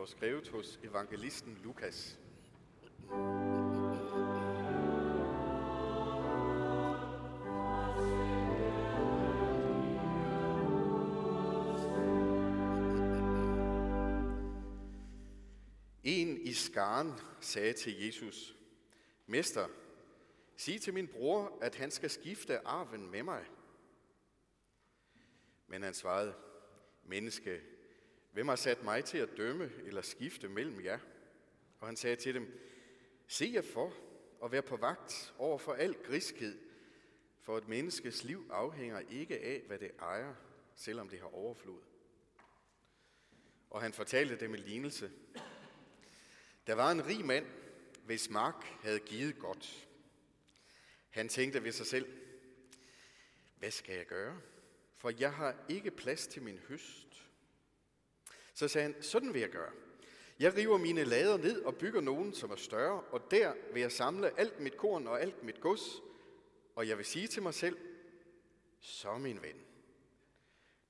står skrevet hos evangelisten Lukas. En i skaren sagde til Jesus, Mester, sig til min bror, at han skal skifte arven med mig. Men han svarede, Menneske, hvem har sat mig til at dømme eller skifte mellem jer? Og han sagde til dem, Se jer for og vær på vagt over for al griskhed, for et menneskes liv afhænger ikke af, hvad det ejer, selvom det har overflod. Og han fortalte dem en lignelse. Der var en rig mand, hvis mark havde givet godt. Han tænkte ved sig selv, hvad skal jeg gøre? For jeg har ikke plads til min høst. Så sagde han, sådan vil jeg gøre. Jeg river mine lader ned og bygger nogen, som er større, og der vil jeg samle alt mit korn og alt mit gods, og jeg vil sige til mig selv, så min ven,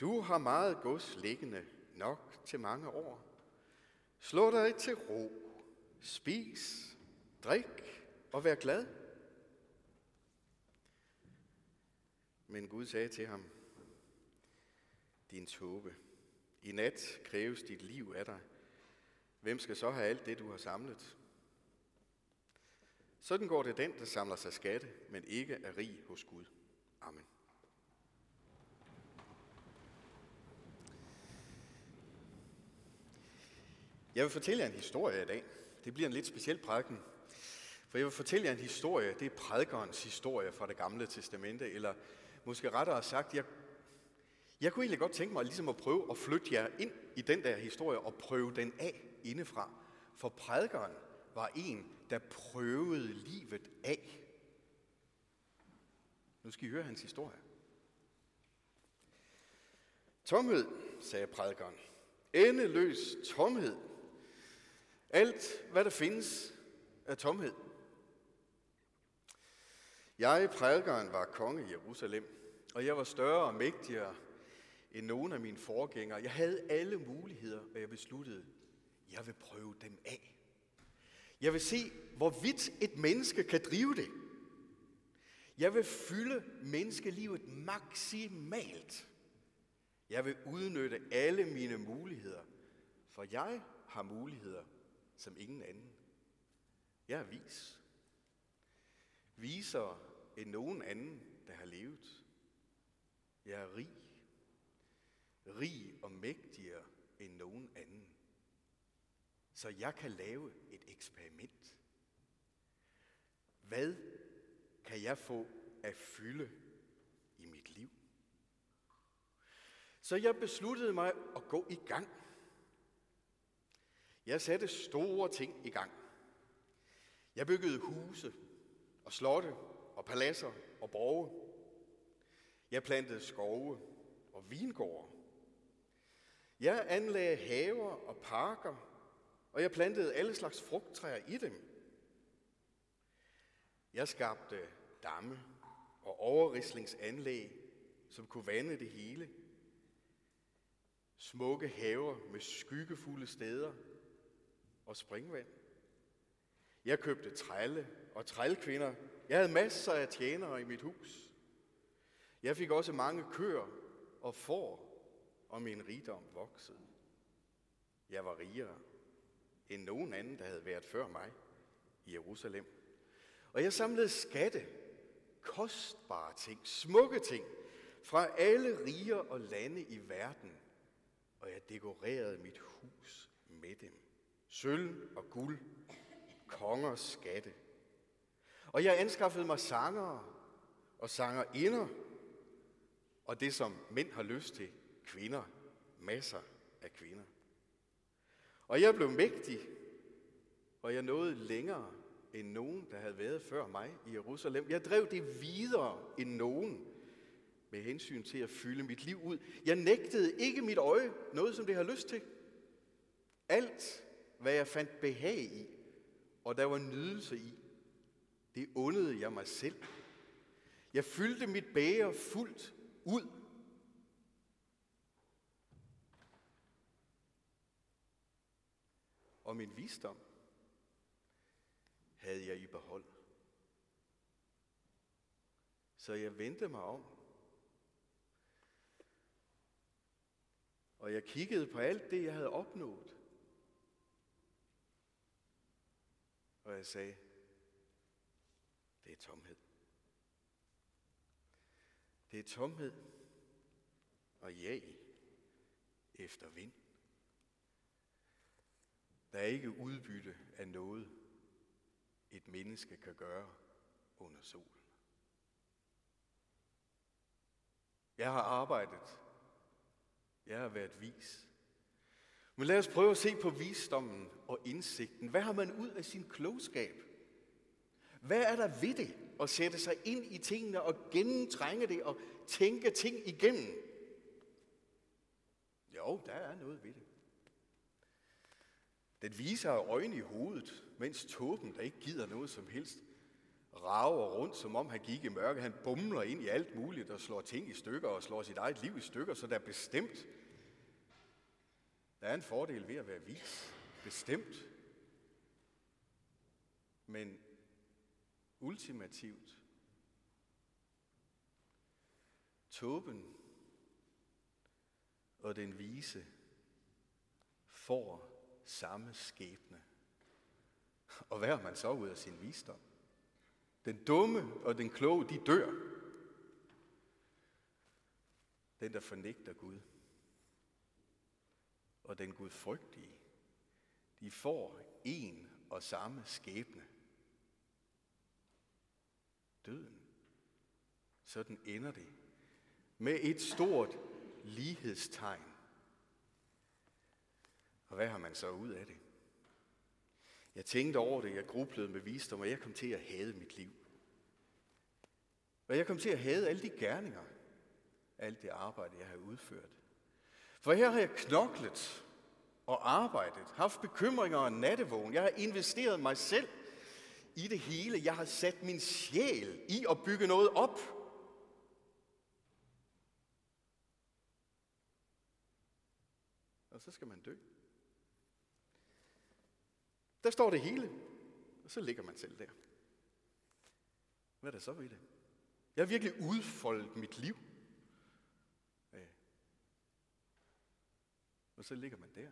du har meget gods liggende nok til mange år. Slå dig til ro, spis, drik og vær glad. Men Gud sagde til ham, din tåbe, i nat kræves dit liv af dig. Hvem skal så have alt det, du har samlet? Sådan går det den, der samler sig skatte, men ikke er rig hos Gud. Amen. Jeg vil fortælle jer en historie i dag. Det bliver en lidt speciel prædiken. For jeg vil fortælle jer en historie. Det er prædikernes historie fra det gamle testamente. Eller måske rettere sagt, jeg, jeg kunne egentlig godt tænke mig ligesom at prøve at flytte jer ind i den der historie og prøve den af indefra. For prædikeren var en, der prøvede livet af. Nu skal I høre hans historie. Tomhed, sagde prædikeren. Endeløs tomhed. Alt, hvad der findes, er tomhed. Jeg, prædikeren, var konge i Jerusalem, og jeg var større og mægtigere end nogen af mine forgængere. Jeg havde alle muligheder, og jeg besluttede, jeg vil prøve dem af. Jeg vil se, hvorvidt et menneske kan drive det. Jeg vil fylde menneskelivet maksimalt. Jeg vil udnytte alle mine muligheder, for jeg har muligheder som ingen anden. Jeg er vis. Viser end nogen anden, der har levet. Jeg er rig. Rig og mægtigere end nogen anden. Så jeg kan lave et eksperiment. Hvad kan jeg få at fylde i mit liv? Så jeg besluttede mig at gå i gang. Jeg satte store ting i gang. Jeg byggede huse og slotte og paladser og borge. Jeg plantede skove og vingårde. Jeg anlagde haver og parker, og jeg plantede alle slags frugttræer i dem. Jeg skabte damme og overrislingsanlæg, som kunne vande det hele. Smukke haver med skyggefulde steder og springvand. Jeg købte trælle og trælkvinder. Jeg havde masser af tjenere i mit hus. Jeg fik også mange køer og får, og min rigdom voksede. Jeg var rigere end nogen anden, der havde været før mig i Jerusalem. Og jeg samlede skatte, kostbare ting, smukke ting, fra alle riger og lande i verden, og jeg dekorerede mit hus med dem. Sølv og guld, kongers skatte. Og jeg anskaffede mig sangere og sangerinder, og det som mænd har lyst til, kvinder, masser af kvinder. Og jeg blev mægtig, og jeg nåede længere end nogen, der havde været før mig i Jerusalem. Jeg drev det videre end nogen med hensyn til at fylde mit liv ud. Jeg nægtede ikke mit øje noget, som det har lyst til. Alt, hvad jeg fandt behag i, og der var nydelse i, det undede jeg mig selv. Jeg fyldte mit bæger fuldt ud. og min visdom havde jeg i behold. Så jeg vendte mig om, og jeg kiggede på alt det, jeg havde opnået. Og jeg sagde, det er tomhed. Det er tomhed og jag efter vind. Der er ikke udbytte af noget, et menneske kan gøre under solen. Jeg har arbejdet. Jeg har været vis. Men lad os prøve at se på visdommen og indsigten. Hvad har man ud af sin klogskab? Hvad er der ved det at sætte sig ind i tingene og gennemtrænge det og tænke ting igennem? Jo, der er noget ved det. Den viser øjne i hovedet, mens tåben, der ikke gider noget som helst, rager rundt, som om han gik i mørke. Han bumler ind i alt muligt og slår ting i stykker og slår sit eget liv i stykker, så der er bestemt. Der er en fordel ved at være vis. Bestemt. Men ultimativt. Tåben og den vise får samme skæbne. Og hvad har man så ud af sin visdom? Den dumme og den kloge, de dør. Den, der fornægter Gud. Og den gudfrygtige, de får en og samme skæbne. Døden. Sådan ender det. Med et stort lighedstegn. Og hvad har man så ud af det? Jeg tænkte over det, jeg grublede med visdom, og jeg kom til at hade mit liv. Og jeg kom til at hade alle de gerninger, alt det arbejde, jeg har udført. For her har jeg knoklet og arbejdet, haft bekymringer og nattevågen. Jeg har investeret mig selv i det hele. Jeg har sat min sjæl i at bygge noget op. Og så skal man dø. Der står det hele, og så ligger man selv der. Hvad er der så ved det? Jeg har virkelig udfoldet mit liv. Og så ligger man der.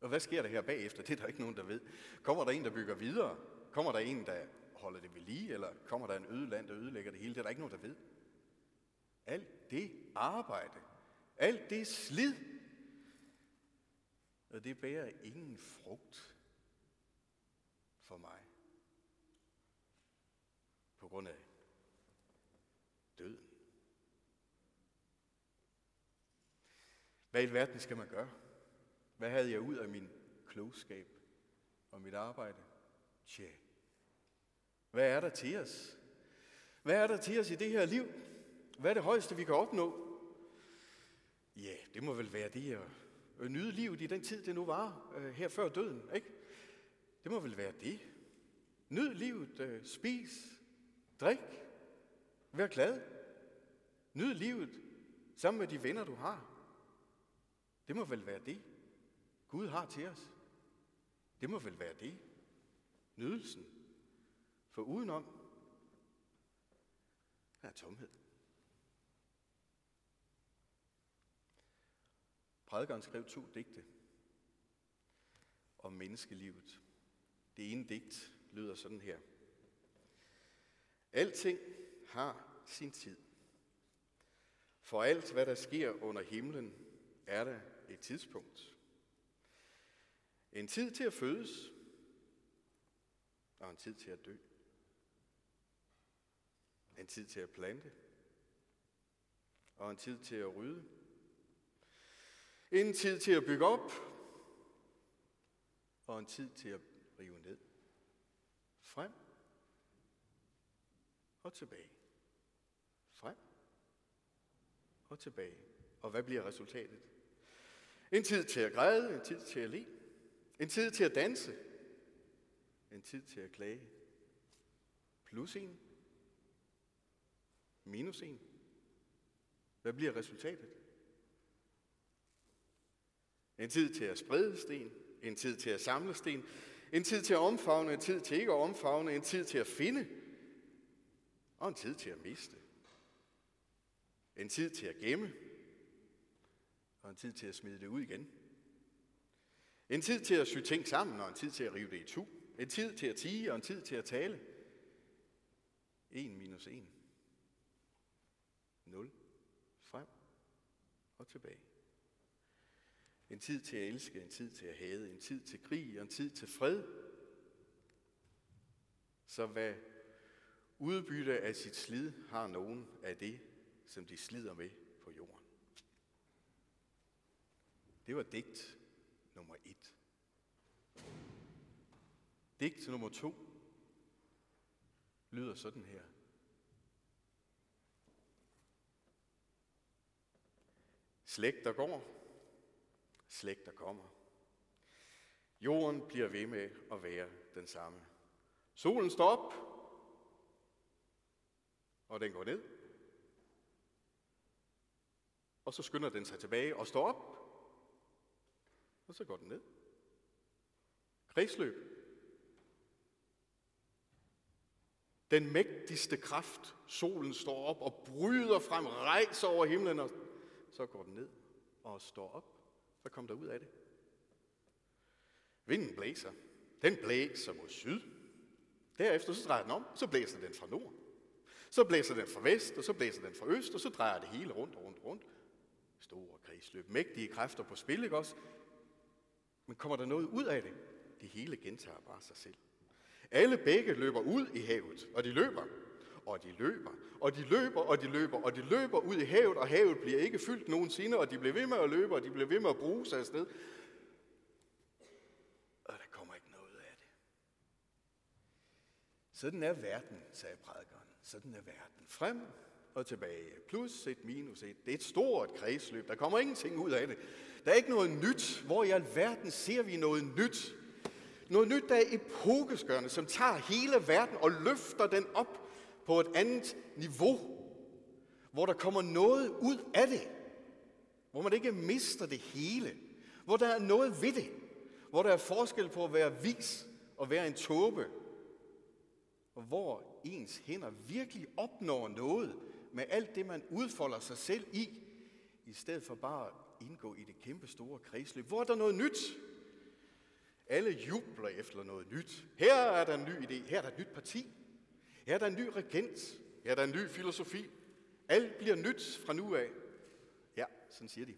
Og hvad sker der her bagefter? Det er der ikke nogen, der ved. Kommer der en, der bygger videre? Kommer der en, der holder det ved lige? Eller kommer der en øde land, der ødelægger det hele? Det er der ikke nogen, der ved. Alt det arbejde, alt det slid, og det bærer ingen frugt for mig. På grund af døden. Hvad i verden skal man gøre? Hvad havde jeg ud af min klogskab og mit arbejde? Tja, hvad er der til os? Hvad er der til os i det her liv? Hvad er det højeste, vi kan opnå? Ja, det må vel være det at Øh, nyde livet i den tid, det nu var, øh, her før døden, ikke? Det må vel være det. Nyd livet, øh, spis, drik, vær glad. Nyd livet sammen med de venner, du har. Det må vel være det, Gud har til os. Det må vel være det. Nydelsen. For udenom, der er tomhed. Prædikeren skrev to digte om menneskelivet. Det ene digt lyder sådan her. Alting har sin tid. For alt, hvad der sker under himlen, er der et tidspunkt. En tid til at fødes, og en tid til at dø. En tid til at plante, og en tid til at rydde. En tid til at bygge op, og en tid til at rive ned. Frem og tilbage. Frem og tilbage. Og hvad bliver resultatet? En tid til at græde, en tid til at le, en tid til at danse, en tid til at klage. Plus en, minus en. Hvad bliver resultatet? En tid til at sprede sten, en tid til at samle sten, en tid til at omfavne, en tid til ikke at omfavne, en tid til at finde, og en tid til at miste. En tid til at gemme, og en tid til at smide det ud igen. En tid til at sy ting sammen, og en tid til at rive det i tu. En tid til at tige, og en tid til at tale. 1 minus 1. 0. Frem og tilbage. En tid til at elske, en tid til at hade, en tid til krig og en tid til fred. Så hvad udbytte af sit slid har nogen af det, som de slider med på jorden. Det var digt nummer et. Digt nummer to lyder sådan her. Slægter går, slægter kommer. Jorden bliver ved med at være den samme. Solen står op, og den går ned. Og så skynder den sig tilbage og står op, og så går den ned. Kredsløb. Den mægtigste kraft, solen står op og bryder frem, rejser over himlen, og så går den ned og står op. Så kom der ud af det? Vinden blæser. Den blæser mod syd. Derefter så drejer den om, så blæser den fra nord. Så blæser den fra vest, og så blæser den fra øst, og så drejer det hele rundt og rundt og rundt. Store kredsløb, mægtige kræfter på spil, ikke også? Men kommer der noget ud af det? Det hele gentager bare sig selv. Alle begge løber ud i havet, og de løber, og de løber, og de løber, og de løber, og de løber ud i havet, og havet bliver ikke fyldt nogensinde, og de bliver ved med at løbe, og de bliver ved med at bruge sig afsted. Og der kommer ikke noget af det. Sådan er verden, sagde prædikeren. Sådan er verden. Frem og tilbage. Plus et minus et. Det er et stort kredsløb. Der kommer ingenting ud af det. Der er ikke noget nyt. Hvor i alverden ser vi noget nyt? Noget nyt, der er epokeskørende, som tager hele verden og løfter den op på et andet niveau. Hvor der kommer noget ud af det. Hvor man ikke mister det hele. Hvor der er noget ved det. Hvor der er forskel på at være vis og være en tåbe. Og hvor ens hænder virkelig opnår noget med alt det, man udfolder sig selv i, i stedet for bare at indgå i det kæmpe store kredsløb. Hvor er der noget nyt? Alle jubler efter noget nyt. Her er der en ny idé. Her er der et nyt parti. Her er der en ny regent. Her er der en ny filosofi. Alt bliver nyt fra nu af. Ja, sådan siger de.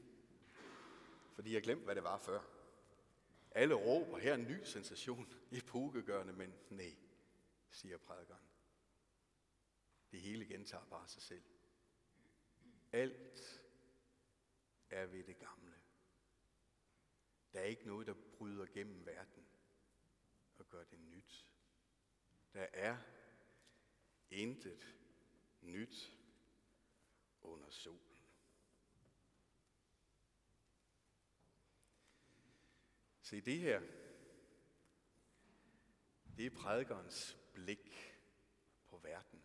Fordi jeg glemte, hvad det var før. Alle råber, her er en ny sensation. Epokegørende, men nej, siger prædikeren. Det hele gentager bare sig selv. Alt er ved det gamle. Der er ikke noget, der bryder gennem verden og gør det nyt. Der er intet nyt under solen. Se det her, det er prædikernes blik på verden.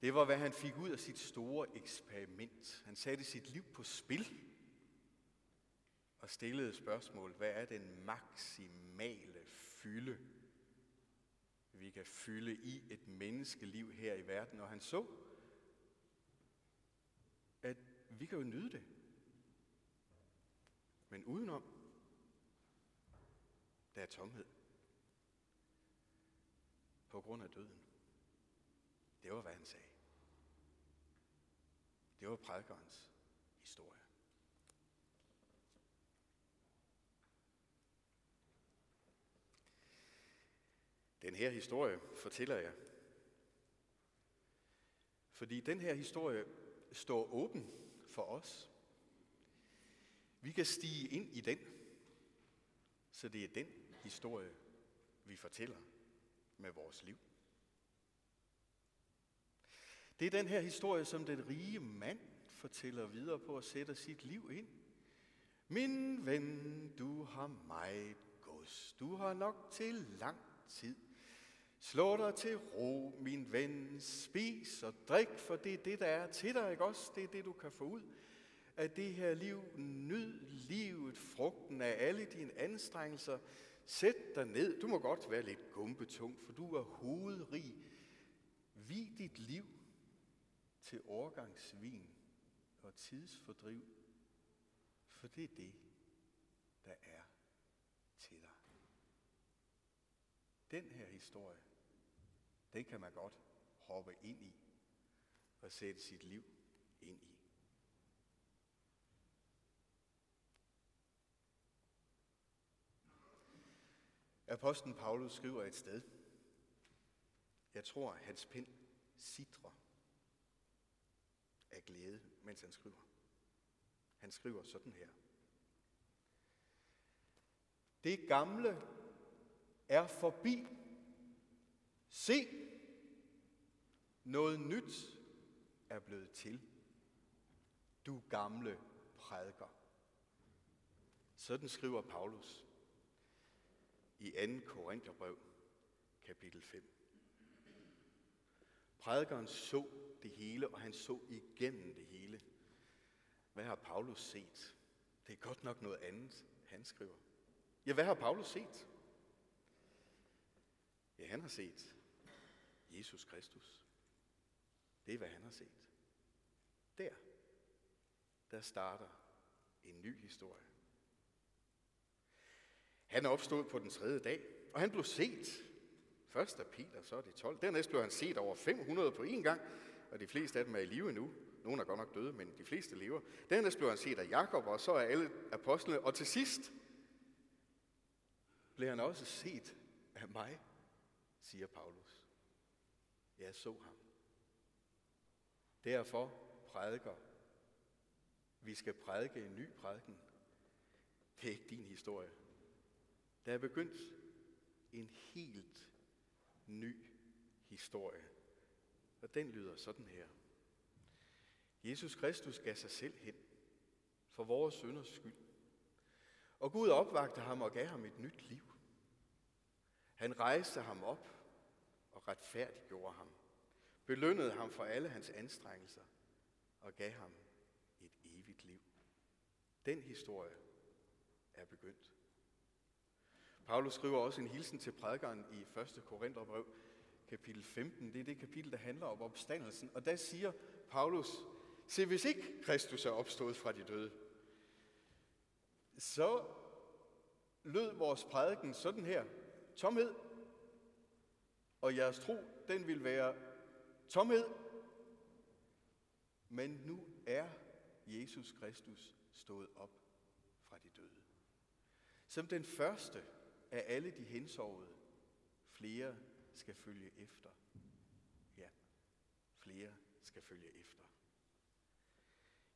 Det var, hvad han fik ud af sit store eksperiment. Han satte sit liv på spil og stillede spørgsmål. Hvad er den maksimale fylde, vi kan fylde i et menneskeliv her i verden? Og han så, at vi kan jo nyde det. Men udenom, der er tomhed. På grund af døden. Det var, hvad han sagde. Det var prædikernes historie. Den her historie fortæller jeg, fordi den her historie står åben for os. Vi kan stige ind i den, så det er den historie, vi fortæller med vores liv. Det er den her historie, som den rige mand fortæller videre på og sætter sit liv ind. Min ven, du har meget gods. Du har nok til lang tid. Slå dig til ro, min ven. Spis og drik, for det er det, der er til dig, ikke også? Det er det, du kan få ud af det her liv. Nyd livet, frugten af alle dine anstrengelser. Sæt dig ned. Du må godt være lidt gumbetung, for du er hovedrig. Vi dit liv til årgangsvin og tidsfordriv, for det er det, der er til dig. Den her historie, den kan man godt hoppe ind i og sætte sit liv ind i. Apostlen Paulus skriver et sted, jeg tror, hans pind sidrer af glæde, mens han skriver. Han skriver sådan her. Det gamle er forbi. Se, noget nyt er blevet til. Du gamle prædiker. Sådan skriver Paulus i 2. Korintherbrev, kapitel 5. Prædikeren så det hele, og han så igennem det hele. Hvad har Paulus set? Det er godt nok noget andet, han skriver. Ja, hvad har Paulus set? Ja, han har set Jesus Kristus. Det er, hvad han har set. Der, der starter en ny historie. Han opstod på den tredje dag, og han blev set. Først af Peter, så er det 12. Dernæst blev han set over 500 på én gang, og de fleste af dem er i live nu. Nogle er godt nok døde, men de fleste lever. Dernæst blev han set af Jakob, og så er alle apostlene. Og til sidst blev han også set af mig, siger Paulus. Jeg så ham. Derfor prædiker. Vi skal prædike en ny prædiken. Det er ikke din historie. Der er begyndt en helt ny historie. Og den lyder sådan her. Jesus Kristus gav sig selv hen for vores synders skyld. Og Gud opvagte ham og gav ham et nyt liv. Han rejste ham op og retfærdiggjorde ham. Belønnede ham for alle hans anstrengelser og gav ham et evigt liv. Den historie er begyndt. Paulus skriver også en hilsen til prædikeren i 1. Korintherbrev, kapitel 15. Det er det kapitel, der handler om opstandelsen. Og der siger Paulus, se hvis ikke Kristus er opstået fra de døde, så lød vores prædiken sådan her. Tomhed. Og jeres tro, den vil være tomhed. Men nu er Jesus Kristus stået op fra de døde. Som den første af alle de hensovede, flere skal følge efter. Ja, flere skal følge efter.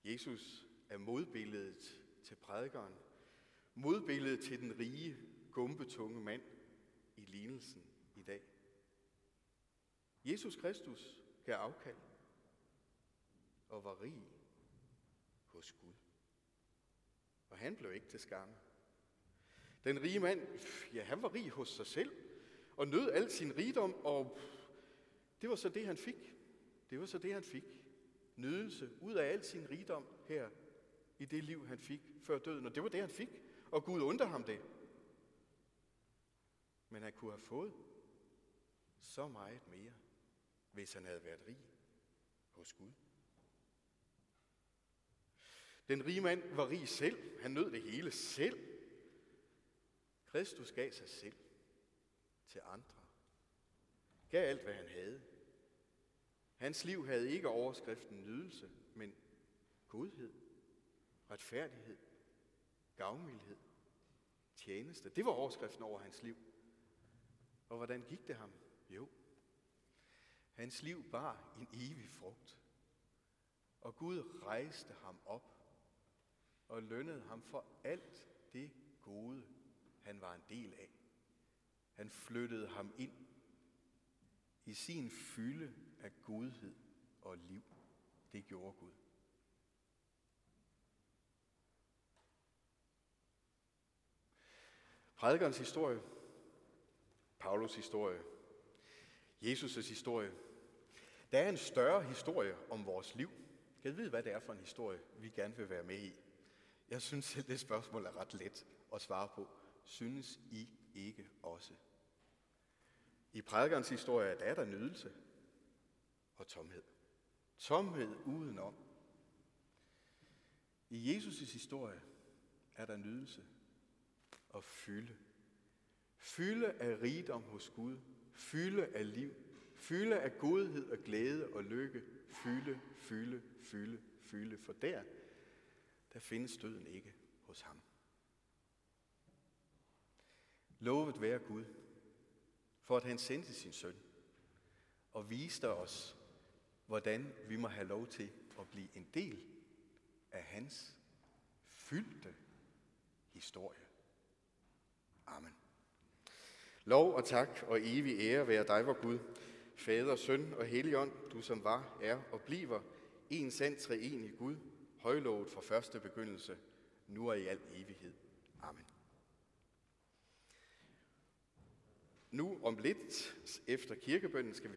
Jesus er modbilledet til prædikeren, modbilledet til den rige, gumbetunge mand i lignelsen i dag. Jesus Kristus gav afkald og var rig hos Gud. Og han blev ikke til skamme. Den rige mand, ja, han var rig hos sig selv, og nød al sin rigdom, og det var så det, han fik. Det var så det, han fik. Nydelse ud af al sin rigdom her i det liv, han fik før døden. Og det var det, han fik. Og Gud undrer ham det. Men han kunne have fået så meget mere, hvis han havde været rig hos Gud. Den rige mand var rig selv. Han nød det hele selv. Kristus gav sig selv til andre. Gav alt, hvad han havde. Hans liv havde ikke overskriften nydelse, men godhed, retfærdighed, gavmildhed, tjeneste. Det var overskriften over hans liv. Og hvordan gik det ham? Jo, hans liv var en evig frugt. Og Gud rejste ham op og lønnede ham for alt det gode, han var en del af. Han flyttede ham ind i sin fylde af godhed og liv. Det gjorde Gud. Prædikernes historie, Paulus historie, Jesus' historie. Der er en større historie om vores liv. Kan vi vide, hvad det er for en historie, vi gerne vil være med i. Jeg synes selv, det spørgsmål er ret let at svare på. Synes I ikke også? I prædikernes historie der er der nydelse og tomhed. Tomhed udenom. I Jesus' historie er der nydelse og fylde. Fylde af rigdom hos Gud. Fylde af liv. Fylde af godhed og glæde og lykke. Fylde, fylde, fylde, fylde. For der, der findes døden ikke hos ham. Lovet være Gud, for at han sendte sin søn og viste os, hvordan vi må have lov til at blive en del af hans fyldte historie. Amen. Lov og tak og evig ære være dig, vor Gud, Fader, Søn og Helligånd, du som var, er og bliver en sand treenig Gud, højlovet fra første begyndelse, nu og i al evighed. Amen. Nu om lidt efter kirkebønnen skal vi